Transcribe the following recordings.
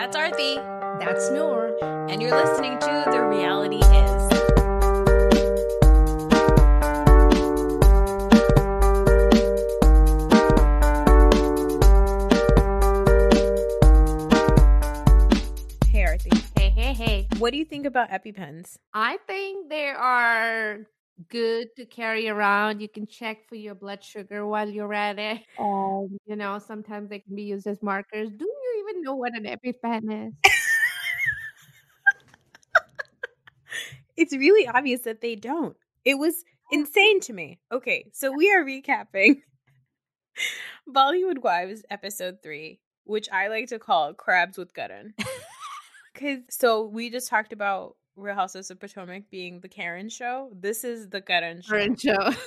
That's Arthi. That's Noor. And you're listening to The Reality Is. Hey, Arthi. Hey, hey, hey. What do you think about EpiPens? I think they are good to carry around. You can check for your blood sugar while you're at it. Um, you know, sometimes they can be used as markers. Do you even know what an EpiPen is? It's really obvious that they don't. It was insane to me. Okay, so we are recapping Bollywood Wives episode three, which I like to call Crabs with Karan. Cause so we just talked about Real Houses of Potomac being the Karen show. This is the Karen show. Current show.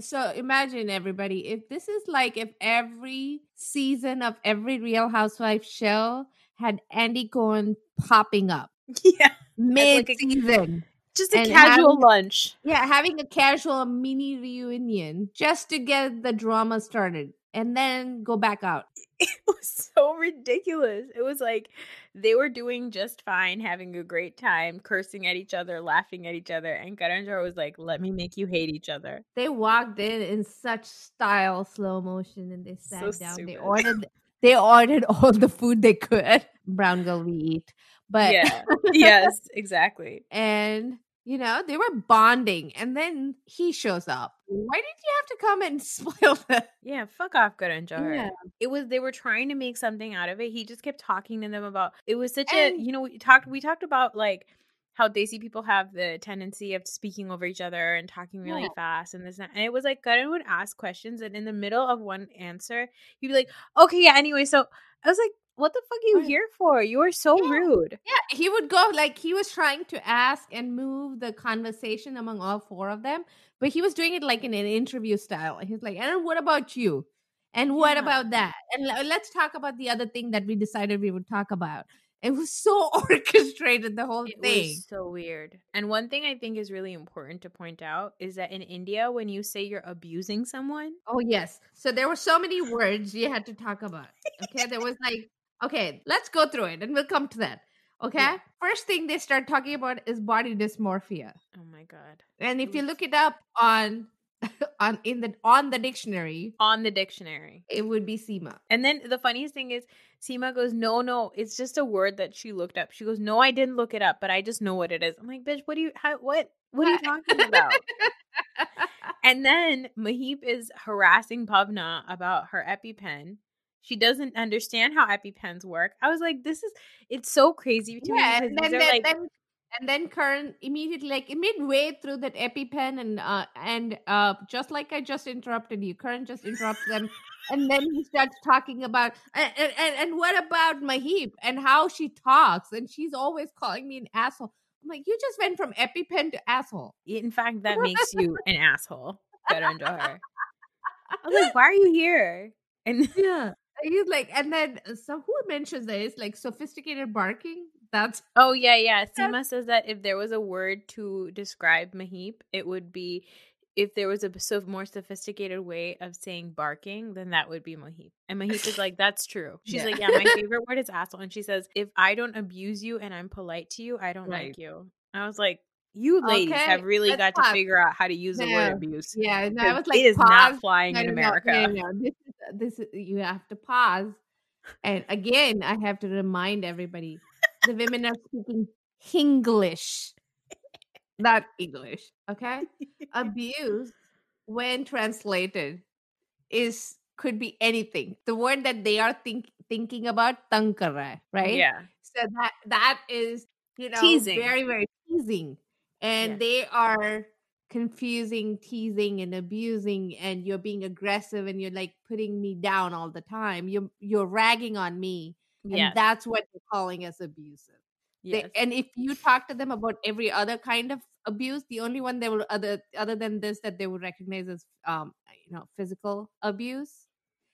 So imagine everybody, if this is like if every season of every Real Housewife show had Andy Cohen popping up Yeah. Mid season. Just a And casual having- lunch. Yeah, having a casual mini reunion just to get the drama started and then go back out. It was so ridiculous. It was like they were doing just fine, having a great time, cursing at each other, laughing at each other, and Karan Johar was like, "Let me make you hate each other." They walked in in such style, slow motion, and they sat So down. They ordered, they ordered all the food they could. Brown girl, we eat, but yeah. yes, exactly. and you know they were bonding, and then he shows up. Why did you have to come and spoil the? Yeah, fuck off, good Karan Johar. Yeah. It was they were trying to make something out of it. He just kept talking to them about. It was such And- a you know we talked we talked about like how Desi people have the tendency of speaking over each other and talking really Yeah. fast and this and, and it was like Karan would ask questions and in the middle of one answer he'd be like, okay, yeah. Anyway, so I was like, what the fuck are you here for? You are so Yeah. rude. Yeah, he would go like he was trying to ask and move the conversation among all four of them, but he was doing it like in an interview style. He's like, "And what about you? And what Yeah. about that? And le- let's talk about the other thing that we decided we would talk about." It was so orchestrated the whole It thing. so weird. And one thing I think is really important to point out is that in India, when you say you're abusing someone, Oh yes. So there were so many words you had to talk about. Okay, there was like, okay, let's go through it, and we'll come to that. Okay, Yeah. first thing they start talking about is body dysmorphia. oh my god. And if you look it up on on in the on the dictionary, On the dictionary. it would be Seema. And then the funniest thing is, Seema goes, No, no, it's just a word that she looked up. She goes, No, I didn't look it up, but I just know what it is. I'm like, Bitch, what do you, how, what, what are you talking about? and then Mahip is harassing Bhavna about her EpiPen. She doesn't understand how EpiPens work. I was like, This is, it's so crazy to yeah, me and then, then, like, then and then Karan immediately like midway through that EpiPen and uh and uh just like I just interrupted you, Karan just interrupts them. And then he starts talking about and, and, and- what about Mahip and how she talks and she's always calling me an asshole. I'm like, you just went from EpiPen to asshole. in fact, that makes you an asshole. Better Karan her. I was like, Why are you here? And Yeah. He's like, and then uh, so who mentions this? Like sophisticated barking. That's Oh yeah, yeah. Seema says that if there was a word to describe Mahip, it would be if there was a so more sophisticated way of saying barking, then that would be Mahip. And Mahip is like, "That's true." She's Yeah. like, "Yeah, my favorite word is asshole." And she says, "If I don't abuse you and I'm polite to you, I don't Right. like you." I was like, "You ladies Okay, have really got to figure out how to use the Yeah. word abuse." yeah. And I was like, it is pause. not flying No, in no, no, America. no, no, no. This is this uh, you have to pause. And again, I have to remind everybody the women are speaking Hinglish, not English. Okay, abuse when translated is could be anything. The word that they are think, thinking about, tang kar raha hai, right? Yeah. So that that is you know Teasing. very very teasing, and Yes. they are confusing, teasing, and abusing, and you're being aggressive, and you're like putting me down all the time. You're you're ragging on me, and Yes. that's what they're calling as abusive. They, and if you talk to them about every other kind of abuse, the only one they will other other than this that they would recognize as um you know physical abuse.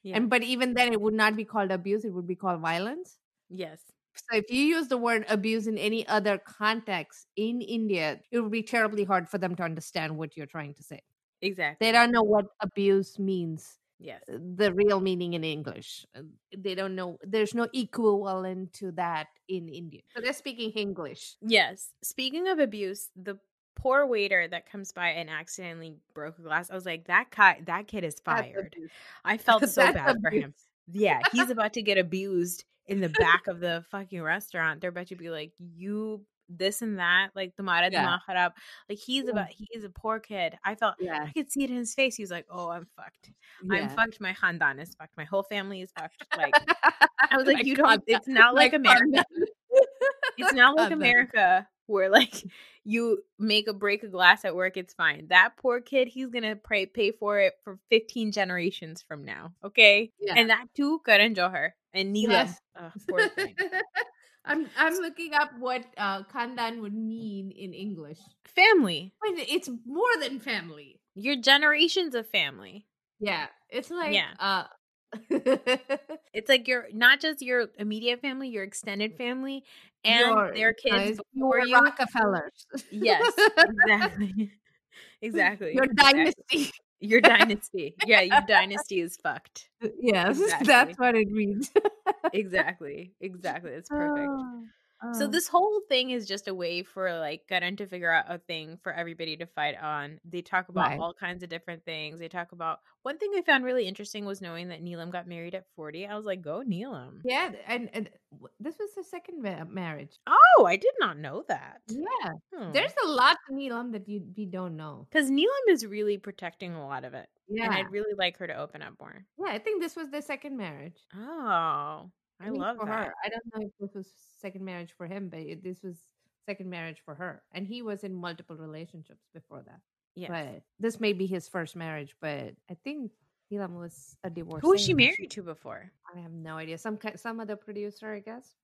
Yeah. And but even then, it would not be called abuse; it would be called violence. yes. So if you use the word abuse in any other context in India, it would be terribly hard for them to understand what you're trying to say. Exactly. They don't know what abuse means Yes. the real meaning in English. Uh, They don't know. There's no equivalent to that in India. So they're speaking English. Yes. Speaking of abuse, the poor waiter that comes by and accidentally broke a glass, I was like, that guy, that kid is fired. I felt so bad for him. Yeah, he's about to get abused in the back of the fucking restaurant. They're about to be like, you this and that, like Tumhara Yeah. dimag kharab. Like he's Yeah. about he is a poor kid. I felt Yeah, I could see it in his face. He was like, Oh, I'm fucked. I'm fucked. My khandan is fucked. My whole family is fucked. Like I was like, My you don't conda- it's not like America. It's not like. America where like you make a break a glass at work, it's fine. That poor kid, he's gonna pay pay for it for 15 generations from now. Okay. Yeah. And that too, Karan Johar and Neelam. Yes. Ugh. I'm I'm looking up what uh, Khandan would mean in English. family. It's more than family. Your generations of family. Yeah, it's like Yeah. uh, It's like your not just your immediate family, your extended family, and your- their kids guys, before your you. Rockefellers. Yes, exactly. exactly. Your exactly. Your dynasty. Yeah, your dynasty is fucked. Yes, Exactly. that's what it means. Exactly. Exactly. It's perfect. Ah. So Oh. this whole thing is just a way for like Karan to figure out a thing for everybody to fight on. They talk about Right. all kinds of different things. They talk about one thing I found really interesting was knowing that Neelam got married at 40. I was like, go Neelam. yeah, and, and this was the second marriage. Oh, I did not know that. Yeah, Hmm. there's a lot to Neelam that you we don't know. Because Neelam is really protecting a lot of it. And Yeah, I'd really like her to open up more. yeah. I think this was the second marriage. Oh, I At least love for that. her. I don't know if this was second marriage for him, but it, this was second marriage for her, and he was in multiple relationships before that. Yes. But this may be his first marriage, but I think Neelam was a divorce. Who was she married to before? I have no idea. Some some other producer, I guess.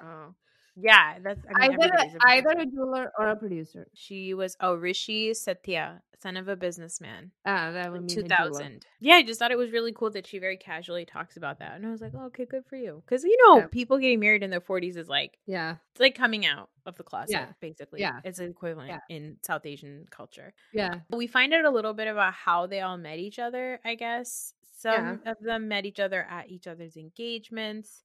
Oh, yeah. That's I mean, either a either a jeweler or a producer. She was oh Rishi Sethia, son of a businessman. Ah, that would mean Two thousand. Yeah, I just thought it was really cool that she very casually talks about that, and I was like, oh, okay, good for you. Because you know, Yeah. people getting married in their forties is like Yeah, it's like coming out of the closet, Yeah. basically. Yeah. it's an equivalent Yeah. in South Asian culture. yeah, We find out a little bit about how they all met each other, I guess. Some of them met each other at each other's engagements.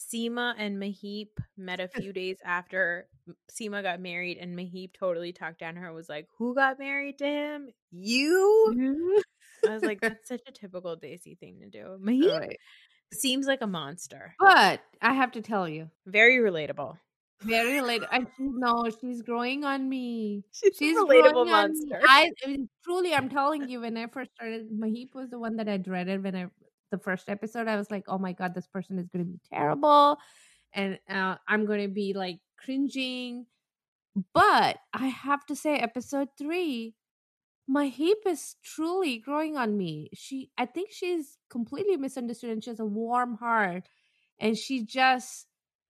Seema and Mahip met a few days after Seema got married, and Mahip totally talked down her. Was like, "Who got married to him? You?" I was like, "That's such a typical Desi thing to do." Mahip Right. seems like a monster. But I have to tell you, Very relatable. very late. I no, she's growing on me. She's, She's a relatable growing on me. monster. I, I mean, truly, I'm telling you, when I first started, Mahip was the one that I dreaded when I the first episode. I was like, oh my god, this person is going to be terrible, and uh, I'm going to be like cringing. But I have to say, episode three, Mahip is truly growing on me. She, I think she's completely misunderstood, and she has a warm heart, and she just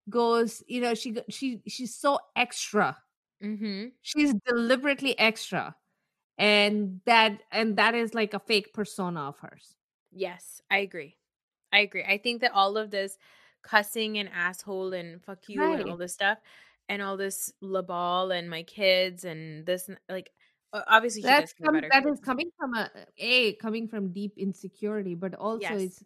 goes, you know, she she she's so extra mm-hmm. she's deliberately extra and that and that is like a fake persona of hers Yes, I agree. I agree. I think that all of this cussing and asshole and fuck you and all this stuff and all this labal and my kids and this like obviously that's does care com- about her that is coming from a a coming from deep insecurity but also Yes. it's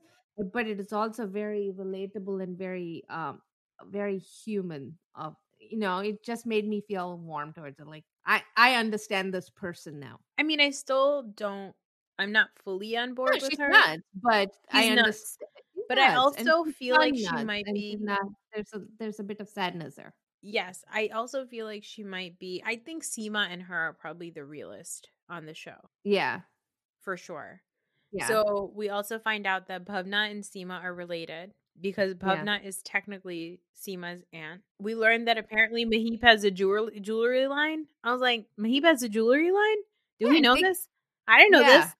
but it is also very relatable and very um very human of you know it just made me feel warm towards it like i i understand this person now I mean, I still don't I'm not fully on board no, with she's her. nuts but i She's nuts. understand But I also feel like she might be- not, there's a there's a bit of sadness there Yes, I also feel like she might be I think Seema and her are probably the realest on the show yeah for sure. yeah So we also find out that Bhavna and Seema are related because Yeah. Is technically Seema's aunt. We learned that apparently Mahip has a jewelry jewelry line. I was like, Mahip has a jewelry line? Do Yeah, we know think- this? I didn't know Yeah. this.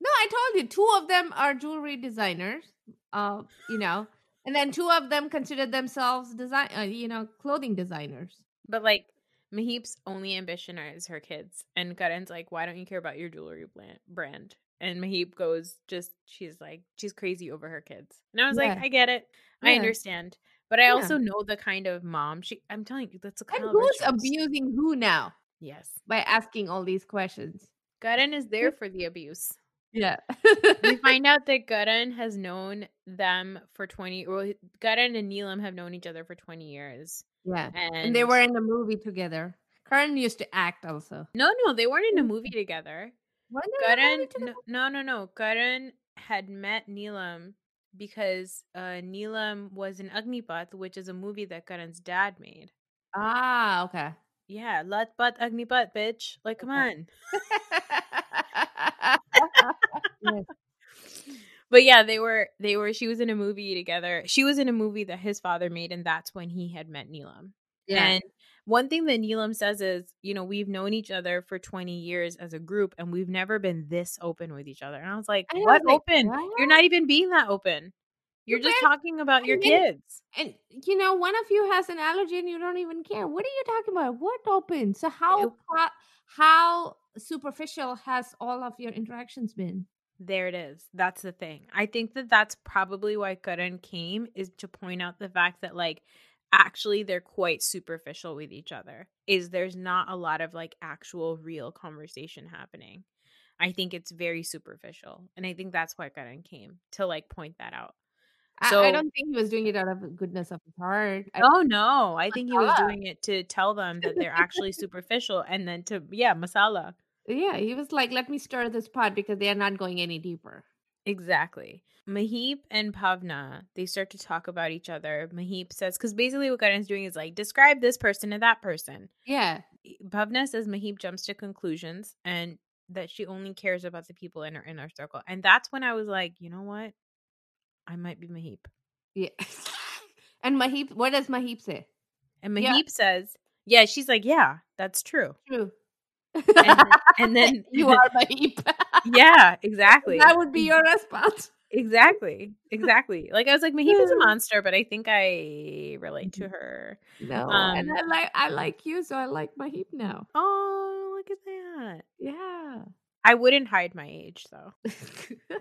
No, I told you two of them are jewelry designers. Uh, you know, and then two of them consider themselves design, uh, you know, clothing designers. But like Mahip's only ambition is her kids. And Karan's like, why don't you care about your jewelry brand? And Mahip goes, just, she's like, she's crazy over her kids. And I was like, I get it. I understand. But I Yeah. also know the kind of mom she, I'm telling you, that's a kind And of who's abusing who now Yes. by asking all these questions? Karan is there for the abuse. Yeah. we find out that Karan has known them for 20 well Karan and Neelam have known each other for 20 years. Yeah. And, And they were in the movie together. Karan used to act also. No, no, they weren't in a movie together. Weren't they in a Karan no, no, no, no. Karan had met Neelam because uh Neelam was in Agnipath, which is a movie that Karan's dad made. Ah, okay. Yeah, Lat Pat Agnipath, bitch. Like, come Okay. on. Yes. But yeah, they were they were she was in a movie together. She was in a movie that his father made, and that's when he had met Neelam. Yeah. And one thing that Neelam says is, you know, we've known each other for 20 years as a group and we've never been this open with each other. And I was like, I was what like, open? You're not even being that open. You're You just talking about your kids. And you know, one of you has an allergy and you don't even care. What are you talking about? What open? So how how superficial has all of your interactions been? There it is. That's the thing. I think that that's probably why Karan came is to point out the fact that like actually they're quite superficial with each other. Is there's not a lot of like actual real conversation happening. I think it's very superficial. And I think that's why Karan came to like point that out. I, So- I don't think he was doing it out of goodness of his heart. I, Oh no, I think he was doing it to tell them that they're actually superficial and then to yeah, masala. Yeah, he was like, "Let me stir this pot because they are not going any deeper." Exactly. Mahip and Bhavna, they start to talk about each other. Mahip says, because basically what Karan's doing is like, describe this person and that person. Yeah, Bhavna says Mahip jumps to conclusions and that she only cares about the people in her inner circle. And that's when I was like, you know what? I might be Mahip. yeah. and Mahip, what does Mahip say? And Mahip Yeah. says, yeah, she's like, yeah, that's true. True. Then- and then- you are Mahip. Yeah, exactly. that would be your response. Exactly. Exactly. Like I was like, Mahip is a monster, but I think I relate to her. No, Um, and I like I like you, so I like Mahip now. Oh, look at that. Yeah. I wouldn't hide my age though.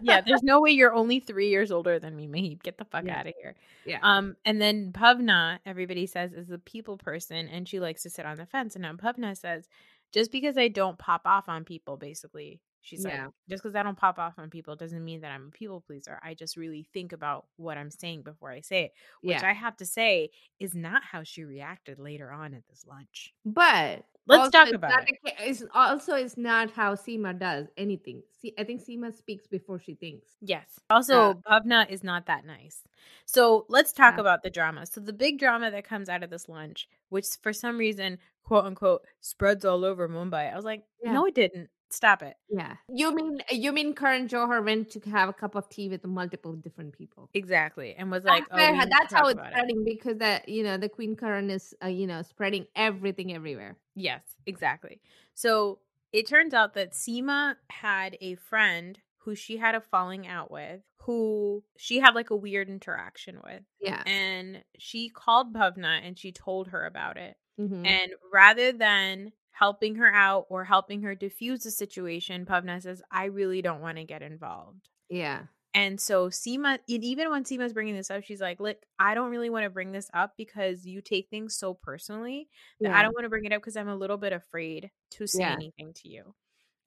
Yeah, there's no way you're only three years older than me, Mahip. Get the fuck Yeah. out of here. Yeah. Um, and then Bhavna, everybody says, is a people person and she likes to sit on the fence. And now Bhavna says, just because I don't pop off on people, basically, she's Yeah. like, just because I don't pop off on people doesn't mean that I'm a people pleaser. I just really think about what I'm saying before I say it, which yeah. I have to say is not how she reacted later on at this lunch. but Let's also talk about it. It's also it's not how Seema does anything. See, I think Seema speaks before she thinks. Yes. Also, Yeah. Bhavna is not that nice. So let's talk Yeah. about the drama. So the big drama that comes out of this lunch, which for some reason, quote unquote, spreads all over Mumbai. I was like, Yeah. no, it didn't. Stop it. Yeah. You mean you mean Karan Johar went to have a cup of tea with multiple different people? Exactly. And was like, that's oh, where- we need to that's how it's about it. spreading because that you know the Queen Karan is uh, you know spreading everything everywhere. Yes, exactly. So it turns out that Seema had a friend who she had a falling out with, who she had like a weird interaction with. Yeah. And she called Bhavna and she told her about it. Mhm. And rather than helping her out or helping her diffuse the situation, Bhavna says, I really don't want to get involved. yeah. And so Seema, and even when Seema's bringing this up, she's like, Look, I don't really want to bring this up because you take things so personally that I don't want to bring it up because I'm a little bit afraid to say Yeah. anything to you.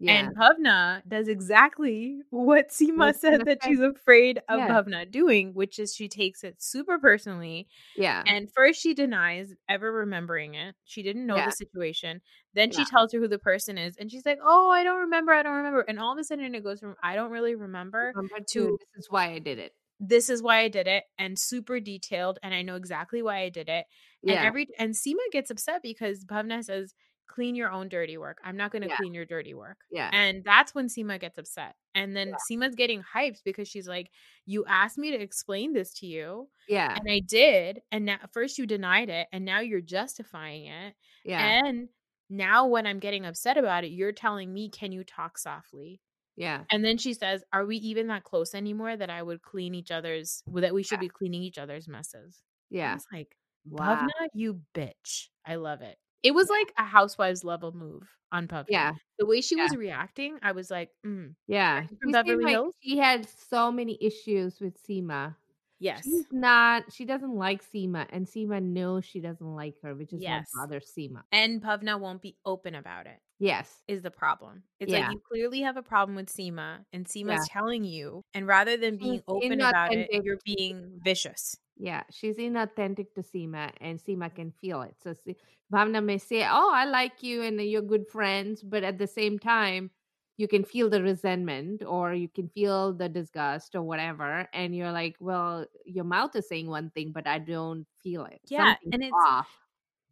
Yeah. And Bhavna does exactly what Seema What said that she's afraid of Yeah. Bhavna doing, which is she takes it super personally yeah. and first, she denies ever remembering it. She didn't know Yeah. the situation. Then she tells her who the person is, and she's like, "Oh, I don't remember. I don't remember." And all of a sudden, it goes from "I don't really remember" Number to- this is why I did it. "This is why I did it," and super detailed, and I know exactly why I did it. And every and Seema gets upset because Bhavna says, "Clean your own dirty work. I'm not going to Yeah. clean your dirty work." yeah. And that's when Seema gets upset. And then Yeah. Seema's getting hyped because she's like, "You asked me to explain this to you." yeah. And I did. And now first you denied it and now you're justifying it. Yeah. And now when I'm getting upset about it, you're telling me, "Can you talk softly?" Yeah. And then she says, "Are we even that close anymore that I would clean each other's that we should Yeah. be cleaning each other's messes?" Yeah. It's like, Wow. "Bhavna, you bitch." I love it. It was like a housewives level move on Bhavna. Yeah. The way she Yeah. was reacting, I was like, mm. Yeah. From Beverly like Hills? she had so many issues with Seema. Yes. She's not. She doesn't like Seema, and Seema knows she doesn't like her, which is Yes. what bothers Seema. And Bhavna won't be open about it. Yes. Is the problem. It's Yeah. like you clearly have a problem with Seema and Seema's telling you, and rather than being open about it, you're being vicious. Yeah, she's inauthentic to Seema, and Seema can feel it. So Se- Bhavna may say, "Oh, I like you, and you're good friends," but at the same time, you can feel the resentment, or you can feel the disgust, or whatever, and you're like, "Well, your mouth is saying one thing, but I don't feel it. Yeah, Something's and it's- off."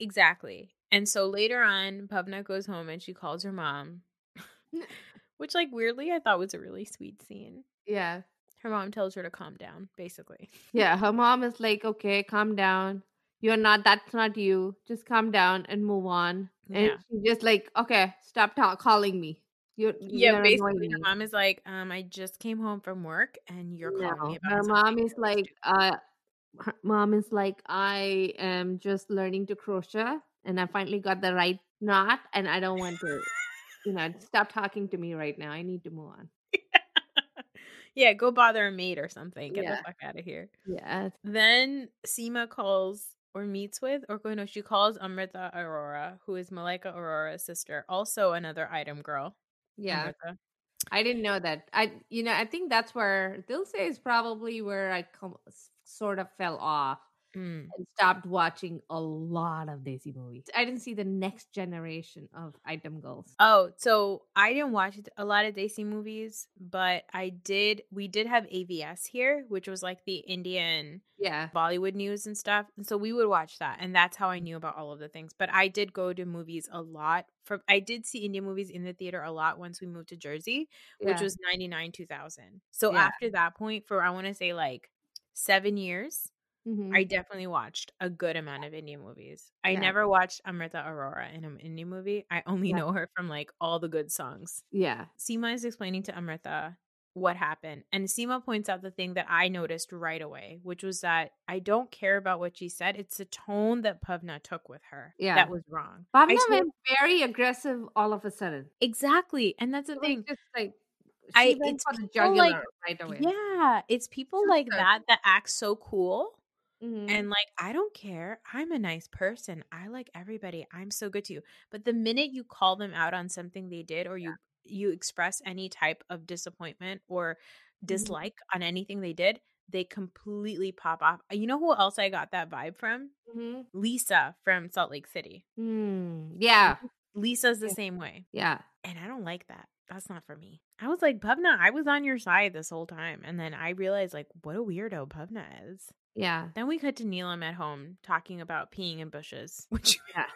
Exactly. And so later on, Bhavna goes home and she calls her mom, which, like, weirdly, I thought was a really sweet scene. Yeah, Her mom tells her to calm down, basically. yeah. Her mom is like, "Okay, calm down. You're not. That's not you. Just calm down and move on." And Yeah. she's just like, "Okay, stop ta- calling me. You're Yeah, you're basically, her mom is like, um, I just came home from work and you're calling me No, about her mom is like, uh, her mom is like, I am just learning to crochet, and I finally got the right knot, and I don't want to, you know, stop talking to me right now. I need to move on. Yeah, go bother a maid or something. Get Yeah. the fuck out of here. Yeah, Then Seema calls or meets with, or no, she calls Amrita Arora, who is Malaika Arora's sister, also another item girl. yeah. Amrita. I didn't know that. I, you know, I think that's where Dil Se is probably where I com- sort of fell off Mm. and stopped watching a lot of Desi movies. I didn't see the next generation of item girls. Oh, so I didn't watch a lot of Desi movies, but I did. We did have AVS here, which was like the Indian Yeah, Bollywood news and stuff. And so we would watch that, and that's how I knew about all of the things. But I did go to movies a lot. For I did see Indian movies in the theater a lot once we moved to Jersey, which yeah. was ninety nine two thousand. So Yeah. after that point, for I want to say like seven years, Mhm. I definitely watched a good amount of Indian movies. I Yeah. never watched Amrita Arora in an Indian movie. I only Yeah. know her from like all the good songs. yeah, Seema is explaining to Amrita what happened. And Seema points out the thing that I noticed right away, which was that I don't care about what she said. It's the tone that Bhavna took with her Yeah. that was wrong. I Bhavna swear- went very aggressive all of a sudden. exactly. And that's the It thing. just like she I- it's the people like- right away. Yeah. It's people like that that act so cool. Mhm. And like, I don't care. I'm a nice person. I like everybody. I'm so good to you. But the minute you call them out on something they did or you you express any type of disappointment or Mm-hmm. dislike on anything they did, they completely pop off. You know who else I got that vibe from? Mhm. Lisa from Salt Lake City. Mm, yeah, Lisa's the Yeah. same way. yeah. And I don't like that. That's not for me. I was like, Bhavna, I was on your side this whole time. And then I realized like what a weirdo Bhavna is. Yeah. Then we cut to Neelam at home talking about peeing in bushes, which Yeah.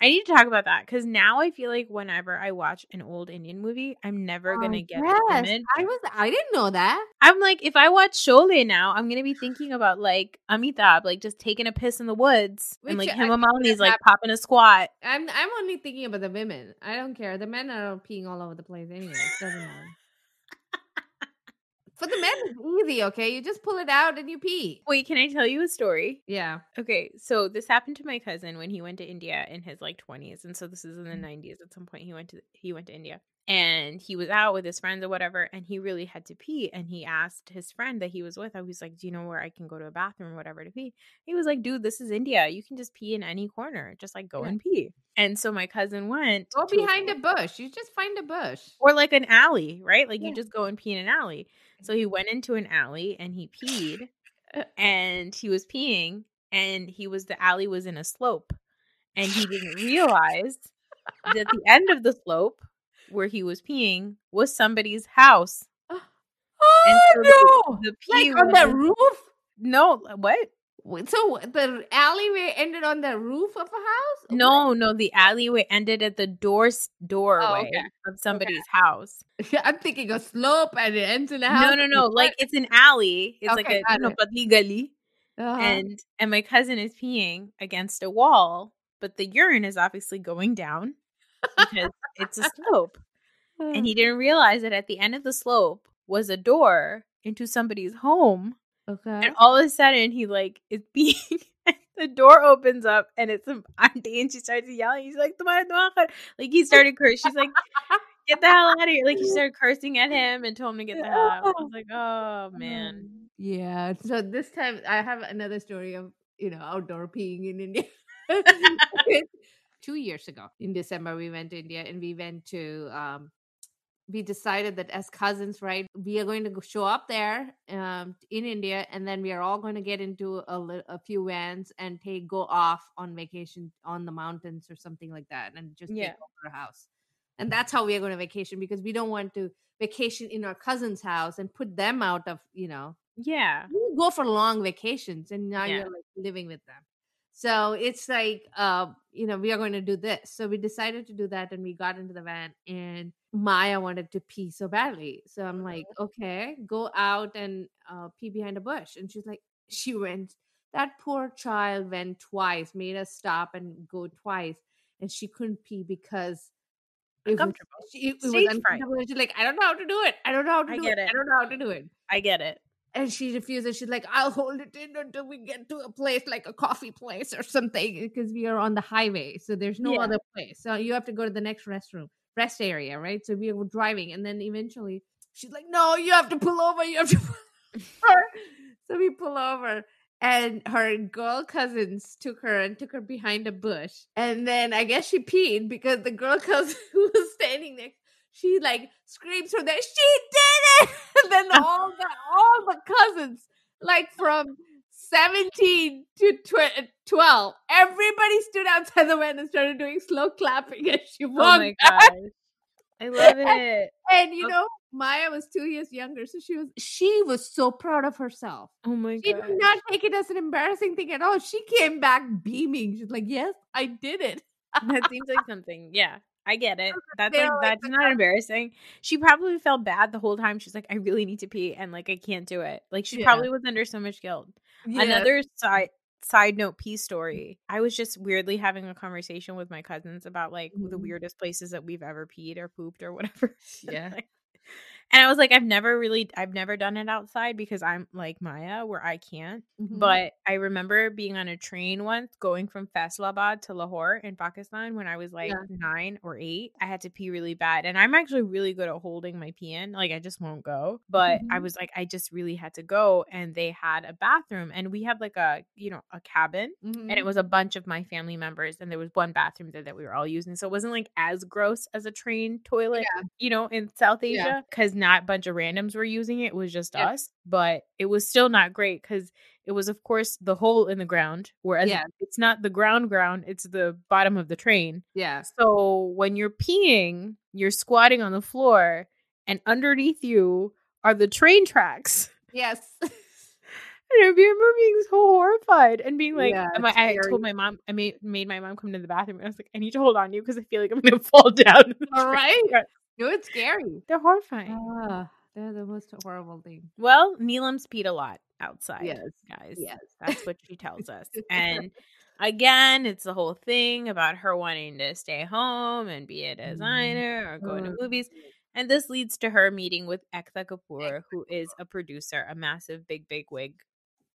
I need to talk about that because now I feel like whenever I watch an old Indian movie, I'm never Oh, gonna get yes. the image. I was I didn't know that. I'm like, if I watch Sholay now, I'm gonna be thinking about like Amitabh, like just taking a piss in the woods, and like I Hema think like popping a squat. I'm I'm only thinking about the women. I don't care. The men are peeing all over the place anyway. It doesn't matter. For the men, it's easy, okay? You just pull it out and you pee. Wait, can I tell you a story? Yeah. Okay, so this happened to my cousin when he went to India in his like 20s and so this is in the Mhm. 90s at some point he went to he went to India and he was out with his friends or whatever and he really had to pee and he asked his friend that he was with I was like, "Do you know where I can go to a bathroom or whatever to pee?" He was like, "Dude, this is India. You can just pee in any corner. Just like go Yeah. and pee." And so my cousin went Go behind a bush. You just find a bush. or like an alley, right? Like you just go and pee in an alley. So he went into an alley and he peed uh, and he was peeing and he was the alley was in a slope and he didn't realize that the end of the slope where he was peeing was somebody's house. Oh so no! The pee Like on was the roof? No, what? So the alleyway ended on the roof of a house? No, no, the alleyway ended at the door doorway okay. of somebody's house. I'm thinking a slope and it ends in a house. No, no, no. Like it's an alley. It's like a you know, it. patli gali. uh and and my cousin is peeing against a wall, but the urine is obviously going down because it's a slope. And he didn't realize that at the end of the slope was a door into somebody's home. Okay. And all of a sudden he like is being the door opens up and it's some auntie and she starts yelling. He's like, "Tumhara dua kar-" like he started cursing. She's like get the hell out of here. Like he started cursing at him and told him to get the hell out. I was like, oh man. Yeah. So this time I have another story of, you know, outdoor peeing in India. Two years ago in December, we went to India and we went to um we decided that as cousins, right, we are going to show up there um, in India, and then we are all going to get into a, a few vans and take go off on vacation on the mountains or something like that, and just Yeah. take over a house. And that's how we are going to vacation because we don't want to vacation in our cousin's house and put them out of you know Yeah. you go for long vacations and now Yeah. you're like living with them so it's like uh you know we are going to do this so we decided to do that and we got into the van and maya wanted to pee so badly so i'm like okay go out and uh, pee behind a bush and she's like she went that poor child went twice made us stop and go twice and she couldn't pee because it was, she, it was uncomfortable. She's like, I don't know how to do it. I don't know how to I do get it. it. I don't know how to do it I get it. and she refuses. She's like, I'll hold it in until we get to a place like a coffee place or something because we are on the highway. So there's no Yeah. other place. So you have to go to the next restroom, rest area, right? So we were driving. And then eventually she's like, No, you have to pull over. You have to. So we pull over. And her girl cousins took her and took her behind a bush. And then I guess she peed because the girl cousin who was standing next she like screams from there, she did it! And then all the all the cousins, like from 17 to tw- uh, 12, everybody stood outside the van and started doing slow clapping as she walked. Oh my gosh. I love it. and you Oh. know, Maya was two years younger, so she was she was so proud of herself. Oh my god. She god. did not take it as an embarrassing thing at all. She came back beaming. She's like, "Yes, I did it." that seems like something. Yeah. I get it. That's like that's not embarrassing. She probably felt bad the whole time. She's like, I really need to pee and like I can't do it. Like she Yeah. probably was under so much guilt. Another side side note pee story. I was just weirdly having a conversation with my cousins about like the Mhm. weirdest places that we've ever peed or pooped or whatever. Yeah. And I was like, I've never really I've never done it outside because I'm like Maya where I can't. Mhm. But I remember being on a train once going from Faisalabad to Lahore in Pakistan when I was like Yeah. nine or eight. I had to pee really bad. And I'm actually really good at holding my pee in. Like I just won't go. But I Mhm. was like, I just really had to go. And they had a bathroom and we had like a, you know, a cabin. And it Mhm. was a bunch of my family members. And there was one bathroom there that we were all using. So it wasn't like as gross as a train toilet, you know, in South Yeah. Asia. Not a bunch of randoms were using it. It was just Yeah. us. But it was still not great because it was of course the hole in the ground whereas Yeah. it's not the ground ground it's the bottom of the train yeah. so when you're peeing you're squatting on the floor and underneath you are the train tracks Yes. and I remember being so horrified and being like, Yeah, I, told my mom, I made, made my mom come to the bathroom. And I was like, I need to hold on to you because I feel like I'm going to fall down. All right. tracks." No, it's scary. They're horrifying. Ah, they're the most horrible thing. Well, Neelam's peed a lot outside. Yes, guys. yes. That's what she tells us. And again, it's the whole thing about her wanting to stay home and be a designer or go to Mm. movies. And this leads to her meeting with Ekta Kapoor, who is a producer, a massive big big wig,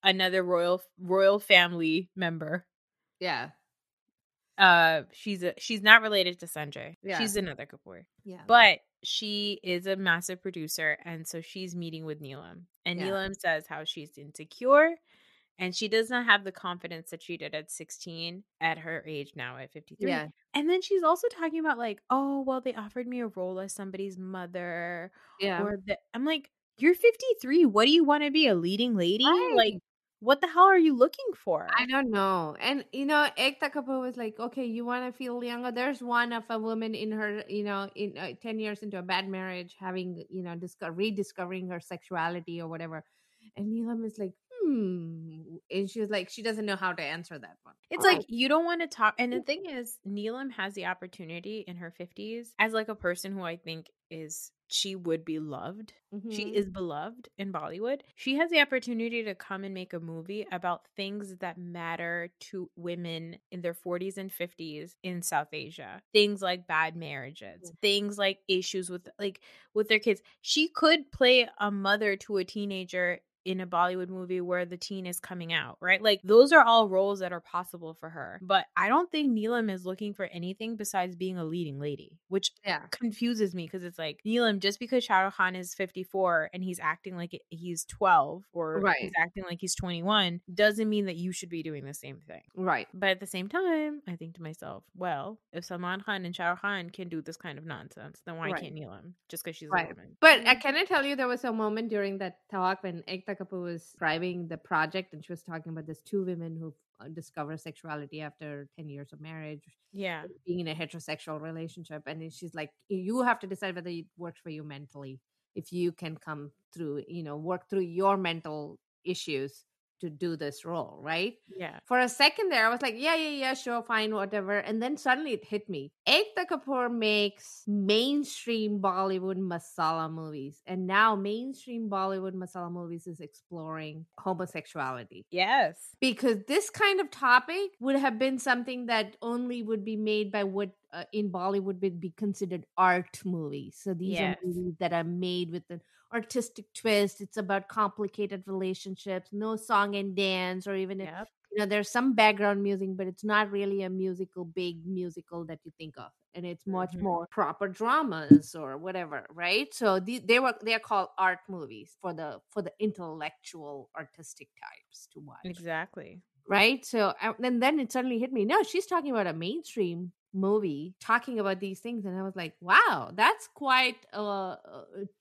another royal royal family member. Yeah. Uh she's a she's not related to Sanjay. Yeah. She's another Kapoor. Yeah. But she is a massive producer, and so she's meeting with Neelam. And Yeah. Neelam says how she's insecure and she does not have the confidence that she did at 16 at her age now at 53. yeah. And then she's also talking about, like, oh, well, they offered me a role as somebody's mother. Yeah. Or the, I'm like, you're 53. What do you want to be? A leading lady? Right. Like, what the hell are you looking for? I don't know. And you know, Ekta Kapoor was like, okay, you want to feel younger. There's one of a woman in her, you know, in uh, 10 years into a bad marriage, having, you know, disco- rediscovering her sexuality or whatever. And Neelam is like, hmm. And she was like, she doesn't know how to answer that one. It's like you don't want to talk. And the thing is, Neelam has the opportunity in her 50s as like a person who I think is she would be loved. She Mhm. is beloved in Bollywood. She has the opportunity to come and make a movie about things that matter to women in their 40s and 50s in South Asia. Things like bad marriages, things like issues with like with their kids. She could play a mother to a teenager in a Bollywood movie where the teen is coming out, right? Like those are all roles that are possible for her. But I don't think Neelam is looking for anything besides being a leading lady, which Yeah. confuses me because it's like Neelam, just because Shah Rukh Khan is 54 and he's acting like he's 12 or Right. he's acting like he's 21 doesn't mean that you should be doing the same thing. Right. But at the same time, I think to myself, well, if Salman Khan and Shah Rukh Khan can do this kind of nonsense, then why Right. can't Neelam? Just because she's Right. a woman. But uh, can I tell you there was a moment during that talk when Ekta Kapoor was describing the project and she was talking about these two women who uh, discover sexuality after 10 years of marriage, Yeah. being in a heterosexual relationship. And she's like, you have to decide whether it works for you mentally. If you can come through, you know, work through your mental issues to do this role, right? Yeah. For a second there, I was like, yeah, yeah, yeah, sure, fine, whatever. And then suddenly it hit me. Ekta Kapoor makes mainstream Bollywood masala movies. And now mainstream Bollywood masala movies is exploring homosexuality. Yes. Because this kind of topic would have been something that only would be made by what uh, in Bollywood would be considered art movies. So these Yes. are movies that are made with an artistic twist. It's about complicated relationships, no song and dance, or even if you know there's some background music but it's not really a musical big musical that you think of and it's much Mhm. more proper dramas or whatever right so the, they were they're called art movies for the for the intellectual artistic types to watch Exactly. right so and then it suddenly hit me no she's talking about a mainstream movie talking about these things and i was like wow that's quite a, a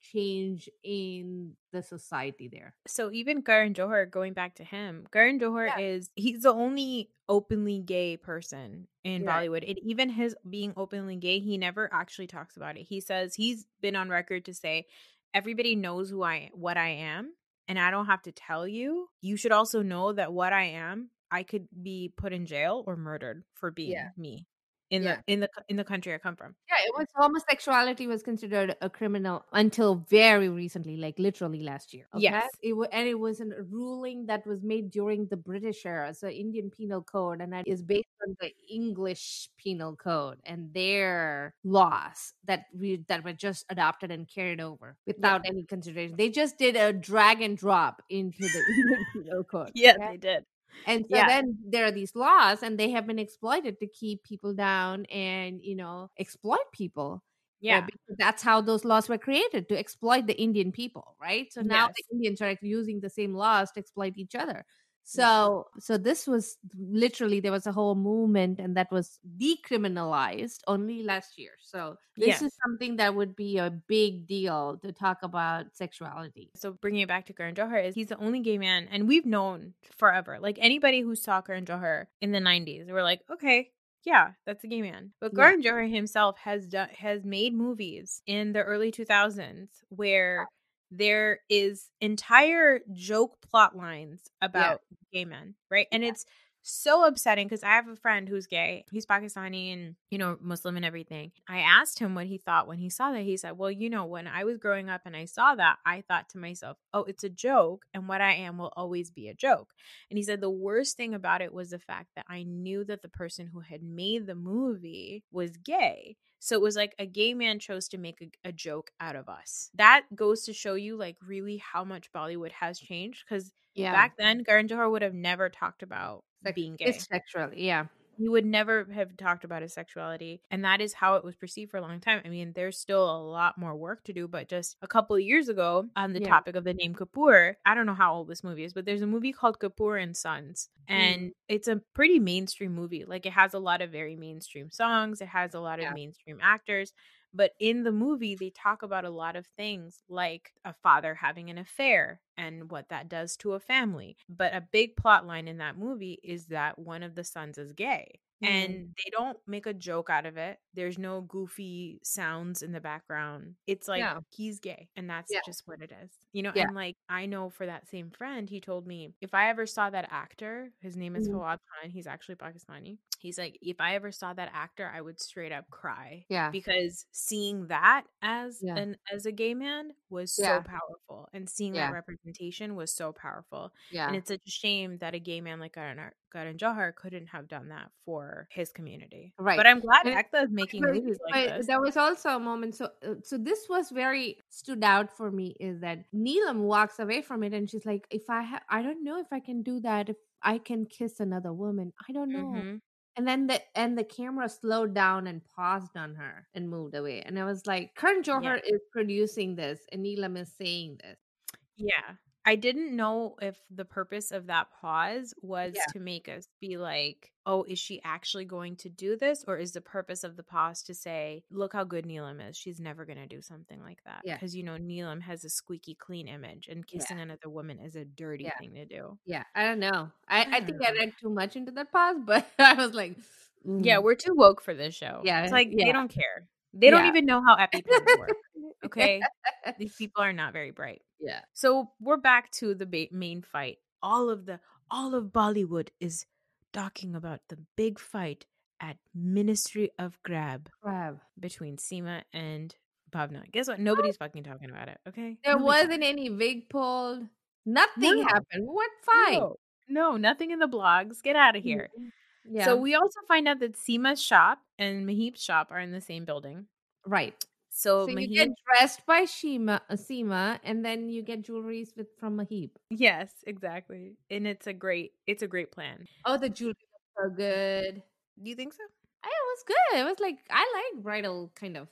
change in the society there So even Karan Johar, going back to him, Karan Johar Yeah. is he's the only openly gay person in Right. Bollywood. And even his being openly gay, he never actually talks about it. He says he's been on record to say everybody knows who I what I am and I don't have to tell you. You should also know that what I am, I could be put in jail or murdered for being Yeah. me in Yeah. the in the in the country I come from. Yeah, it was homosexuality was considered a criminal until very recently, like literally last year. Yes. it wa- and it was a ruling that was made during the British era, so Indian Penal Code, and that is based on the English Penal Code and their laws that we that were just adopted and carried over without any consideration. They just did a drag and drop into the Indian Penal Code. Yeah, okay? they did. And so Yeah. then there are these laws, and they have been exploited to keep people down and you know exploit people. Yeah. because that's how those laws were created to exploit the Indian people, right? So now Yes. the Indians are using the same laws to exploit each other. So, so this was literally there was a whole movement, and that was decriminalized only last year. So this is something that would be a big deal to talk about sexuality. So bringing it back to Karan Johar is he's the only gay man, and we've known forever. Like anybody who saw Karan Johar in the '90s, we're like, okay, yeah, that's a gay man. But Yeah. Johar himself has done has made movies in the early 2000s where there is entire joke plot lines about gay men, right? And it's so upsetting because I have a friend who's gay. He's Pakistani and, you know, Muslim and everything. I asked him what he thought when he saw that. He said, Well, you know, when I was growing up and I saw that, I thought to myself, Oh, it's a joke. And what I am will always be a joke. And he said, The worst thing about it was the fact that I knew that the person who had made the movie was gay. So it was like a gay man chose to make a, a joke out of us. That goes to show you, like, really how much Bollywood has changed. Because Yeah, back then, Karan Johar would have never talked about Sex- being gay. it's sexually, yeah. He would never have talked about his sexuality. And that is how it was perceived for a long time. I mean, there's still a lot more work to do, but just a couple of years ago, on the Yeah. topic of the name Kapoor, I don't know how old this movie is, but there's a movie called Kapoor and Sons. Mm. And it's a pretty mainstream movie. Like, it has a lot of very mainstream songs, it has a lot of Yeah. mainstream actors. But in the movie, they talk about a lot of things like a father having an affair and what that does to a family. But a big plot line in that movie is that one of the sons is gay. Mm. And they don't make a joke out of it. There's no goofy sounds in the background. It's like Yeah. he's gay, and that's Yeah. just what it is. You know, Yeah. and like I know for that same friend, he told me if I ever saw that actor, his name is Mhm. Fawad Khan, he's actually Pakistani. He's like, if I ever saw that actor, I would straight up cry Yeah. because seeing that as Yeah. an as a gay man was so powerful and seeing that representation was so powerful. Yeah. And it's such a shame that a gay man like Karan, Karan Johar couldn't have done that for his community. Right. But I'm glad And- Ekta is making But- movies like but this. There was also a moment. So, uh, so this was very stood out for me. Is that Neelam walks away from it, and she's like, "If I have, I don't know if I can do that. If I can kiss another woman, I don't know." Mhm. And then the and the camera slowed down and paused on her and moved away. And I was like, Karan Johar is producing this, and Neelam is saying this. Yeah. I didn't know if the purpose of that pause was Yeah. to make us be like, oh, is she actually going to do this? Or is the purpose of the pause to say, look how good Neelam is? She's never going to do something like that. Yeah. Because, you know, Neelam has a squeaky clean image and Yeah. kissing another woman is a dirty Yeah. thing to do. Yeah, I don't know. I, I I think don't I read too much into that pause, but I was like, Yeah, mm. we're too woke for this show. Yeah, It's like they don't care. They don't even know how EpiPens work. Okay. These people are not very bright. Yeah. So we're back to the ba- main fight. All of the all of Bollywood is talking about the big fight at Ministry of Grab Crab. between Seema and Bhavna. Guess what? Nobody's fucking talking about it. Okay. There Nobody's wasn't any big pulled. Nothing No. happened. What talking- fight? No, no, nothing in the blogs. Get out of here. Mhm. Yeah. So we also find out that Seema's shop and Mahip's shop are in the same building. right. So, So Mahip, you get dressed by Shima, uh, Seema, and then you get jewelries with from Mahip. yes, exactly, and it's a great, it's a great plan. Oh, the jewelry was so good. Do you think so? I, it was good. It was like I like bridal kind of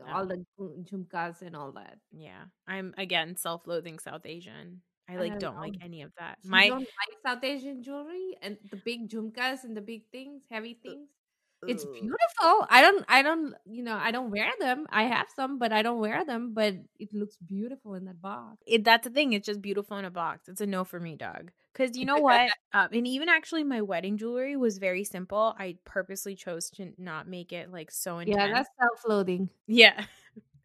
all Oh. the jhumkas and all that. Yeah, I'm again self-loathing South Asian. I I like don't don't like any of that. You My don't like South Asian jewelry and the big jhumkas and the big things, heavy things. It's beautiful. I don't I don't you know, I don't wear them. I have some, but I don't wear them, but it looks beautiful in that box. It, that's the thing. It's just beautiful in a box. It's a no for me, dog. Because you know what? um, and even actually, my wedding jewelry was very simple. I purposely chose to not make it like so intense. Yeah, that's self-loathing. yeah.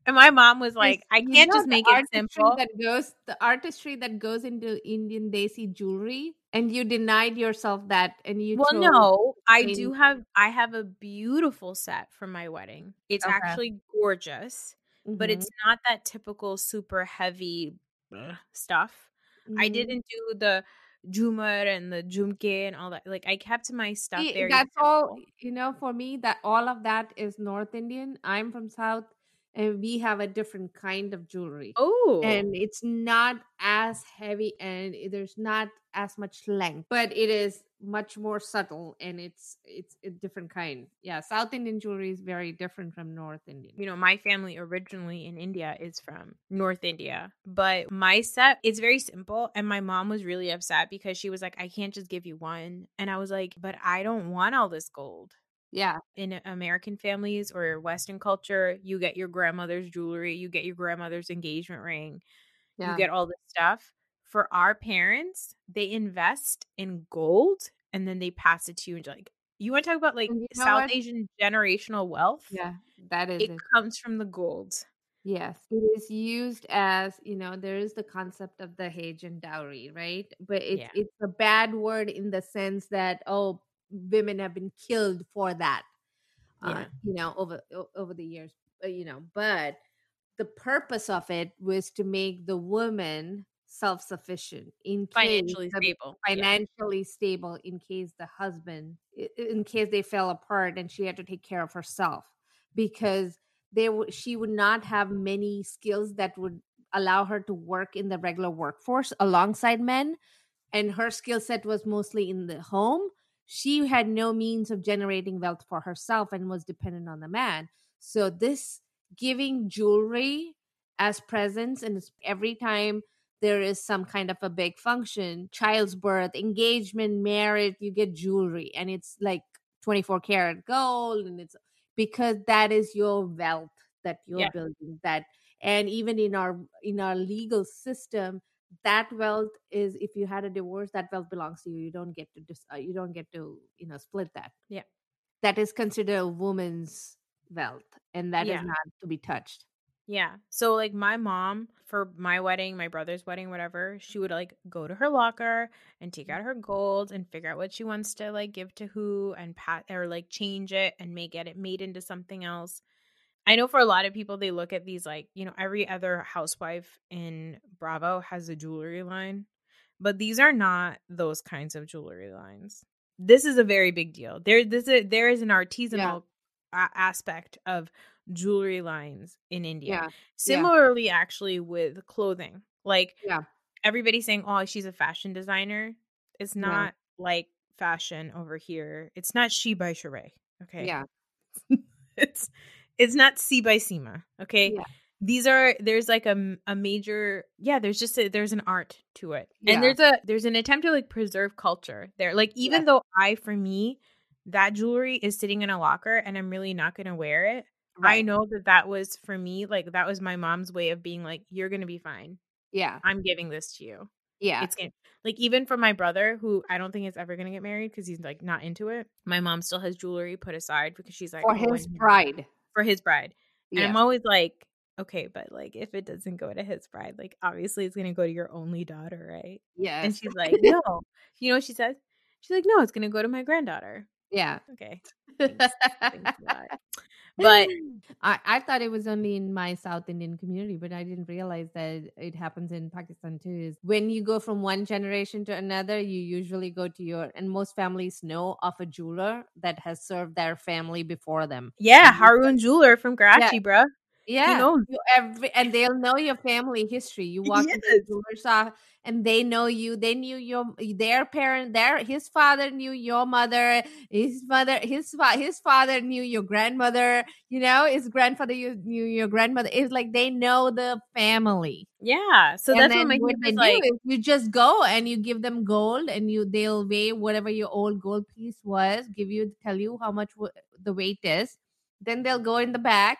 And my mom was like, "I can't know just make it simple." That goes the artistry that goes into Indian desi jewelry, and you denied yourself that, and you well, no, I do have. I have a beautiful set for my wedding. It's Okay. actually gorgeous, but Mhm, it's not that typical super heavy stuff. I mhm. didn't do the jumar and the jumke and all that. Like I kept my stuff See, very that's all you know for me that all of that is north indian i'm from south and we have a different kind of jewelry Oh, and it's not as heavy and there's not as much length but it is much more subtle and it's it's a different kind yeah south indian jewelry is very different from north indian you know, my family originally in India is from North India, but my set it's very simple. And my mom was really upset because she was like, I can't just give you one. And I was like, but I don't want all this gold. Yeah In American families or Western culture, you get your grandmother's jewelry, you get your grandmother's engagement ring, yeah you get all this stuff. For our parents, they invest in gold and then they pass it to you. And like, you want to talk about like you know South what? Asian generational wealth? yeah that is It it. comes from the gold. Yes, it is used as you know there is the concept of the Hage and dowry, right? But it's Yeah. it's a bad word in the sense that oh, women have been killed for that, uh, you know, over over the years, uh, you know. But the purpose of it was to make the woman self-sufficient in financially stable. Yeah. financially stable in case the husband in case they fell apart and she had to take care of herself because they w- she would not have many skills that would allow her to work in the regular workforce alongside men and her skill set was mostly in the home she had no means of generating wealth for herself and was dependent on the man so this giving jewelry as presents and every time there is some kind of a big function child's birth engagement marriage you get jewelry and it's like 24 karat gold and it's because that is your wealth that you're Yeah. building that and even in our in our legal system that wealth is if you had a divorce that wealth belongs to you you don't get to dis- uh, you don't get to you know split that Yeah. that is considered a woman's wealth and that is Yeah. not to be touched Yeah. So like my mom for my wedding, my brother's wedding, whatever, she would like go to her locker and take out her gold and figure out what she wants to like give to who and pat or like change it and make it it made into something else. I know for a lot of people, they look at these like, you know, every other housewife in Bravo has a jewelry line, but these are not those kinds of jewelry lines. This is a very big deal. There, this is, there is an artisanal a- aspect of jewelry lines in India. Yeah. Similarly, actually, with clothing, like Yeah. everybody's saying, "Oh, she's a fashion designer." It's No. not like fashion over here. It's not she by Sheree. Okay. Yeah. it's it's not C by Seema. Okay. Yeah. These are there's like a, a major yeah there's just a, there's an art to it Yeah. and there's a there's an attempt to like preserve culture there like even Yes. though I for me that jewelry is sitting in a locker and I'm really not gonna wear it I know that that was for me like that was my mom's way of being like you're gonna be fine Yeah. I'm giving this to you Yeah. it's gonna like even for my brother who I don't think is ever gonna get married because he's like not into it. My mom still has jewelry put aside because she's like For "Oh, his bride. For his bride, and Yeah. I'm always like, okay, but like if it doesn't go to his bride, like obviously it's gonna go to your only daughter, right? Yeah. And she's like, no, you know what she says? She's like, no, it's gonna go to my granddaughter. yeah. Okay, Thanks. Thanks but I, I thought it was only in my South Indian community, but I didn't realize that it happens in Pakistan too. Is when you go from one generation to another, you usually go to your and most families know of a jeweler that has served their family before them. yeah, Haroon Jeweler from Karachi, bruh. Yeah, knows. you every and they'll know your family history. You walk into the Yes. jeweler's shop and they know you. They knew your their parent. Their his father knew your mother. His mother, his his father knew your grandmother. You know, his grandfather you knew your grandmother. It's like they know the family. Yeah, so and that's what my what they is do is you just go and you give them gold and you they'll weigh whatever your old gold piece was. Give you tell you how much w- the weight is. Then they'll go in the back.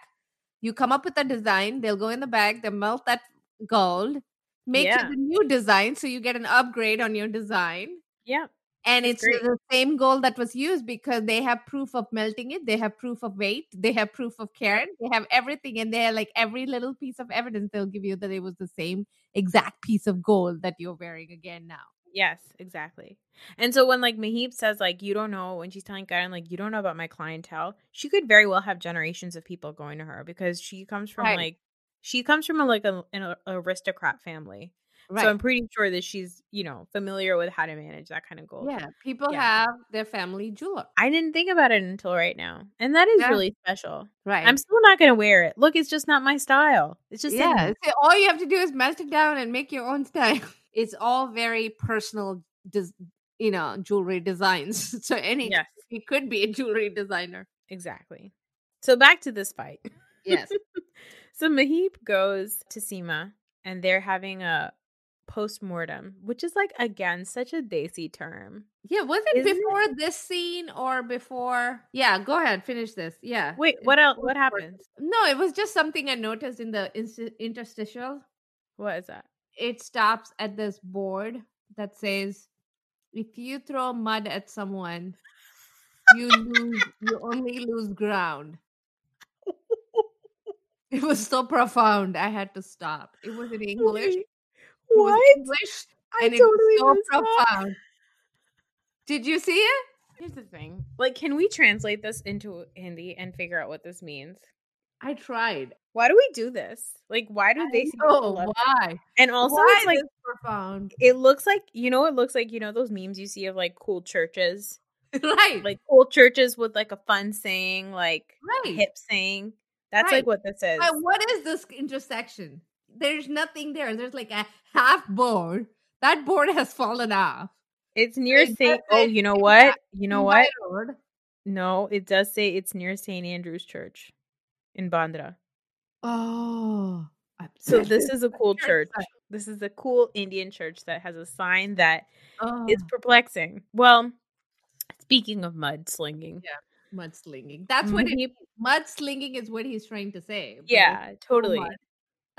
You come up with a design. They'll go in the bag, They melt that gold, make Yeah. it a new design, so you get an upgrade on your design. Yeah, And That's it's great. the same gold that was used because they have proof of melting it. They have proof of weight. They have proof of care, They have everything, and they're like every little piece of evidence they'll give you that it was the same exact piece of gold that you're wearing again now. Yes, exactly. And so when like Mahip says like you don't know when she's telling Karan like you don't know about my clientele, she could very well have generations of people going to her because she comes from Right. like she comes from a, like a, an aristocrat family. Right. So I'm pretty sure that she's, you know, familiar with how to manage that kind of gold. yeah, people Yeah. have their family jeweler. I didn't think about it until right now. And that is Yeah. really special. Right. I'm still not going to wear it. Look, it's just not my style. It's just yeah. so all you have to do is melt it down and make your own style. It's all very personal, des- you know, jewelry designs. So any Yes, you could be a jewelry designer. exactly. So back to this fight. Yes. So Mahip goes to Seema and they're having a post mortem, which is like again such a desi term. Yeah, was it Isn't it? before this scene or before? Yeah, go ahead, finish this. Yeah. Wait, what else? What post-mortem. happens? No, it was just something I noticed in the interstitial. What is that? It stops at this board that says, "If you throw mud at someone, you lose. You only lose ground." It was so profound. I had to stop. It was in English. Wait, It was What? English, I and it totally was so that. profound. Did you see it? Here's the thing. Like, can we translate this into Hindi and figure out what this means? I tried. Why do we do this? Like, why do they Oh, it? why? And also, why it's like profound? it looks like you know, it looks like you know those memes you see of like cool churches, right. like cool churches with like a fun saying, like right. hip saying. That's Right. like what this is. But what is this intersection? There's nothing there. There's like a half board. That board has fallen off. It's near It Saint. Oh, you know what? You know what? lord. No, it does say it's near Saint Andrew's Church in Bandra. Oh. So this is a cool church. This is a cool Indian church that has a sign that Oh, is perplexing. Well, speaking of mudslinging, Yeah. mudslinging. That's what it Mahip- mudslinging is what he's trying to say. yeah, totally.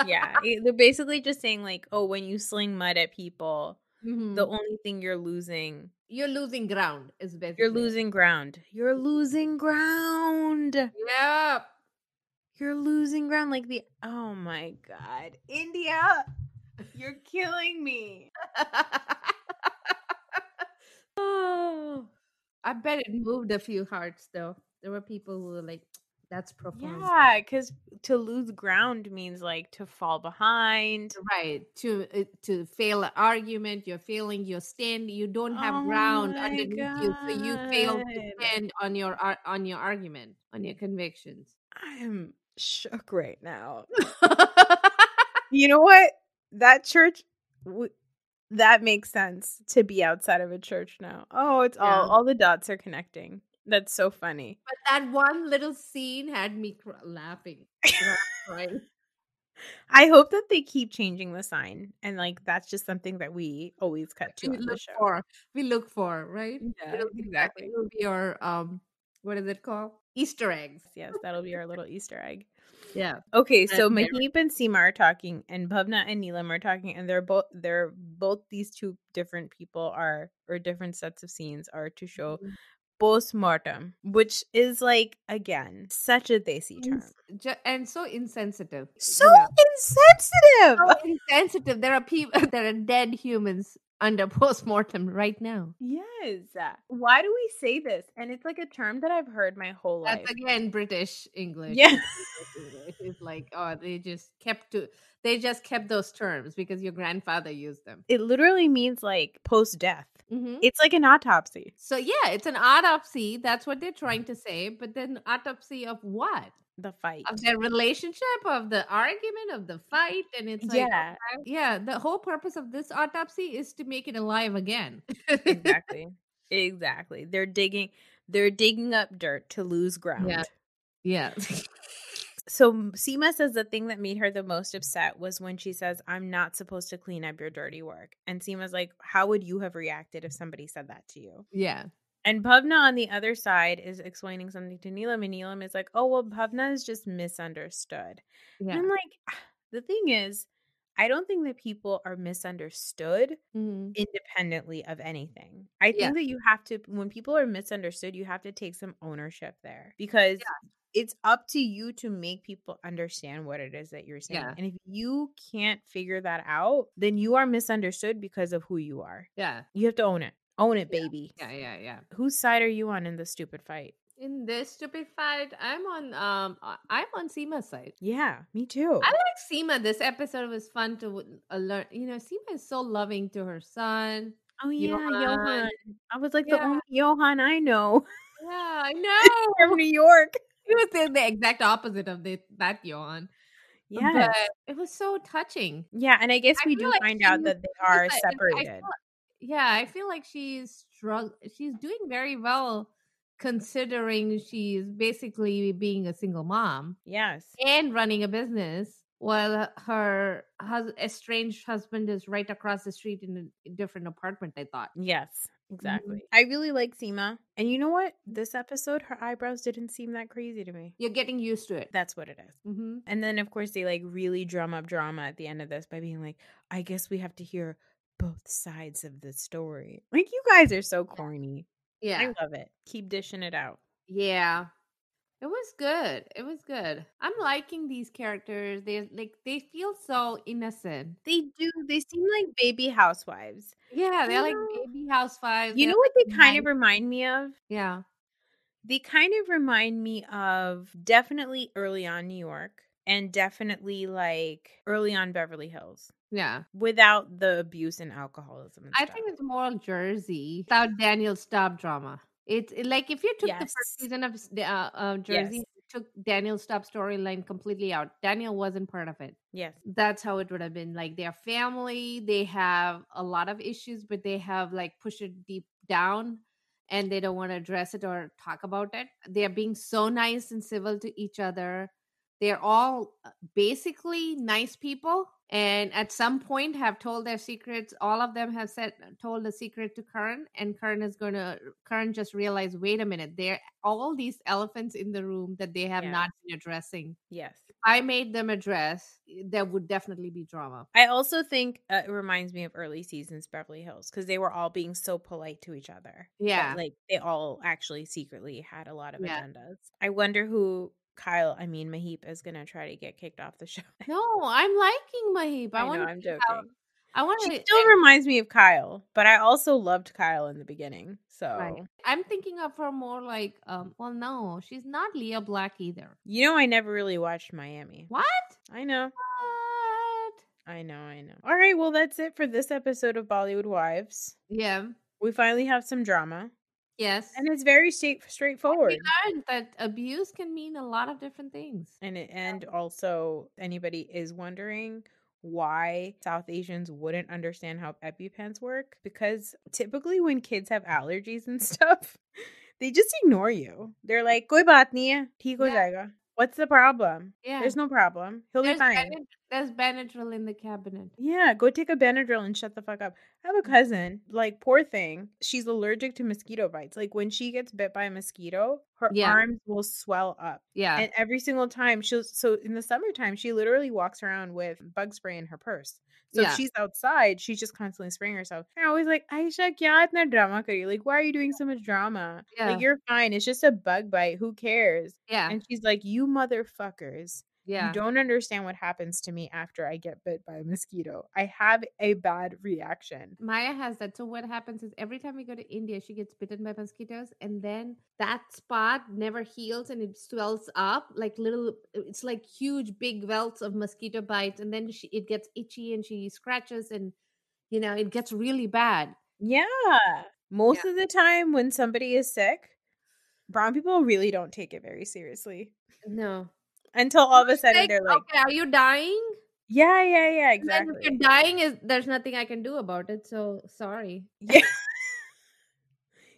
yeah, it- they're basically just saying like, oh, when you sling mud at people, Mhm. the only thing you're losing, You're losing ground, is basically. you're losing ground. You're losing ground. Yeah. You're losing ground like the oh my god. India, you're killing me. oh, I bet it moved a few hearts though. There were people who were like, That's profound. Yeah, because to lose ground means like to fall behind. Right. To uh, to fail an argument, you're failing your stand. You don't have Oh ground underneath you, so you fail to stand on your on your argument, on your convictions. I am shook right now. You know what? That church, w- that makes sense to be outside of a church now. Oh, it's Yeah. all all the dots are connecting. That's so funny. But that one little scene had me cr- laughing. Right. I hope that they keep changing the sign, and like that's just something that we always cut to We on the look show. for. We look for right. Yeah, It'll exactly. It'll be our um. What is it called? Easter eggs. Yes, that'll be our little Easter egg. Yeah. Okay, so Mahip and Seema are talking, and Bhavna and Neelam are talking, and they're both they're both these two different people are or different sets of scenes are to show Mhm. post-mortem, which is like again such a desi term. And so insensitive. So know. insensitive. so insensitive. There are people. There are dead humans under postmortem right now. Yes. Why do we say this? And it's like a term that I've heard my whole life. That's again British English. Yeah. English. It's like oh, they just kept to. They just kept those terms because your grandfather used them. It literally means like post death. Hmm It's like an autopsy. So yeah, it's an autopsy. That's what they're trying to say. But then autopsy of what? The fight. Of their relationship, of the argument, of the fight, and it's like yeah, yeah. The whole purpose of this autopsy is to make it alive again. exactly. exactly. They're digging they're digging up dirt to lose ground. Yeah. yeah. So Seema says the thing that made her the most upset was when she says, I'm not supposed to clean up your dirty work. And Seema's like, How would you have reacted if somebody said that to you? yeah. And Bhavna on the other side is explaining something to Neelam, and Neelam is like, Oh, well, Bhavna is just misunderstood. Yeah. And I'm like, "Ah, the thing is, I don't think that people are misunderstood Mhm. independently of anything. I think Yeah. that you have to, when people are misunderstood, you have to take some ownership there because it's up to you to make people understand what it is that you're saying. Yeah. And if you can't figure that out, then you are misunderstood because of who you are. Yeah. You have to own it. Own it, baby. Yeah. Yeah. Yeah. Whose side are you on in the stupid fight? In this stupid fight, I'm on um I'm on Seema's side. Yeah, me too. I like Seema. This episode was fun to uh, learn. You know, Seema is so loving to her son. oh, yeah, Johan. Johan. I was like the only Johan I know Yeah, I know. from New York. He was the, the exact opposite of the, that Johan. Yeah. But it was so touching. Yeah, and I guess I we do like find out that they are and I separated. feel- yeah, I feel like she's strugg- She's doing very well, considering she's basically being a single mom Yes. and running a business, while her hus- estranged husband is right across the street in a different apartment. I thought. Yes. Exactly. I really like Seema. And you know what? This episode, her eyebrows didn't seem that crazy to me. You're getting used to it. That's what it is. Mm-hmm. And then, of course, they like really drum up drama at the end of this by being like, I guess we have to hear both sides of the story. Like, you guys are so corny. Yeah, I love it. Keep dishing it out. yeah. It was good. It was good. I'm liking these characters. They like they feel so innocent. They do. They seem like baby housewives. Yeah, they're like know- baby housewives. You They're know what they kind of remind me of? Yeah. They kind of remind me of definitely early on New York and definitely like early on Beverly Hills Yeah. without the abuse and alcoholism. And I think it's more Jersey without Danielle's Staub drama. It's it- like if you took the first season of uh, uh, Jersey, Yes. took Danielle Staub storyline completely out. Danielle wasn't part of it. yes, That's how it would have been. Like their family, they have a lot of issues, but they have like pushed it deep down and they don't want to address it or talk about it. They're being so nice and civil to each other. They're all uh, basically nice people and at some point have told their secrets. All of them have said told the secret to Karan and Karan is going to Karan just realized, wait a minute, there are all these elephants in the room that they have not been addressing. yes. I made them address, there would definitely be drama. I also think uh, it reminds me of early seasons Beverly Hills because they were all being so polite to each other. Yeah. like they all actually secretly had a lot of Yeah. agendas. I wonder who Kyle, I mean Mahip, is gonna try to get kicked off the show. No, I'm liking Mahip. I, I know, want I'm to see how joking. I want She still reminds me of Kyle, but I also loved Kyle in the beginning. So Right. I'm thinking of her more like, um, well, no, she's not Lea Black either. you know, I never really watched Miami. What? I know, What? I know, I know. All right, well, that's it for this episode of Bollywood Wives. Yeah. We finally have some drama, Yes. and it's very straight straightforward. we learned that abuse can mean a lot of different things. And it, and also, anybody is wondering why South Asians wouldn't understand how EpiPens work because typically when kids have allergies and stuff, they just ignore you. They're like, "Koi baat nahi hai, theek ho Yeah. jayega." What's the problem? Yeah. There's no problem. He'll There's, be fine. Benad- there's Benadryl in the cabinet. Yeah, go take a Benadryl and shut the fuck up. I have a cousin, like poor thing. She's allergic to mosquito bites. Like when she gets bit by a mosquito, her Yeah. arms will swell up. Yeah. And every single time she'll so in the summertime, she literally walks around with bug spray in her purse. So Yeah. if she's outside, she's just constantly spraying herself. And I'm always like, Aisha, kya itna drama kari? Like, why are you doing so much drama? Yeah. Like, you're fine. It's just a bug bite. Who cares? yeah. And she's like, You motherfuckers. Yeah. You don't understand what happens to me after I get bit by a mosquito. I have a bad reaction. Maya has that. So what happens is every time we go to India, she gets bitten by mosquitoes, and then that spot never heals and it swells up like little. It's like huge, big welts of mosquito bites, and then she, it gets itchy and she scratches, and you know it gets really bad. Yeah. Most of the time when somebody is sick, brown people really don't take it very seriously. No, Until all of a sudden they're like, okay, are you dying? Yeah, yeah, yeah, exactly. if you're dying, is there's nothing I can do about it. So sorry. Yeah.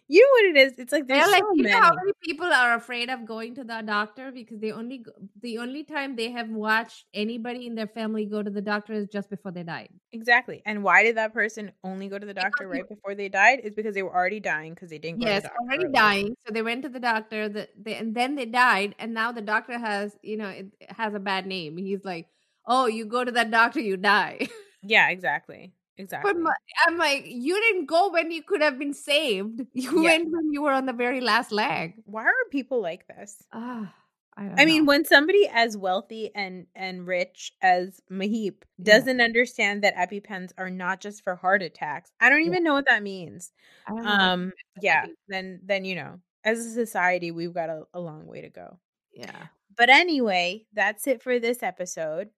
You know what it is? It's like there's They're like, so you many. know how many people are afraid of going to the doctor because they only the only time they have watched anybody in their family go to the doctor is just before they died. Exactly. And why did that person only go to the doctor right before they died? Is because they were already dying because they didn't go Yes, to the doctor. already early. dying. So they went to the doctor, the, they, and then they died. And now the doctor has, you know, it has a bad name. He's like, "Oh, you go to that doctor, you die." Yeah, exactly. Exactly. But I'm like, you didn't go when you could have been saved. You Yeah. went when you were on the very last leg. why are people like this? Ah, I, I mean, when somebody as wealthy and and rich as Mahip doesn't understand that EpiPens are not just for heart attacks, I don't Yeah. even know what that means. I don't know. Um, yeah, then then you know, as a society, we've got a, a long way to go. yeah. But anyway, that's it for this episode.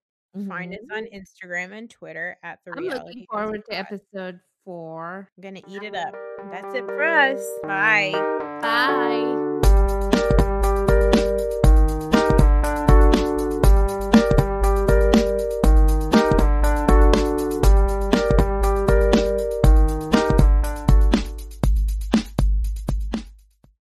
Find us Mhm. on Instagram and Twitter at the I'm Reality. looking forward to episode four. I'm gonna eat it up. That's it for us. Bye. Bye.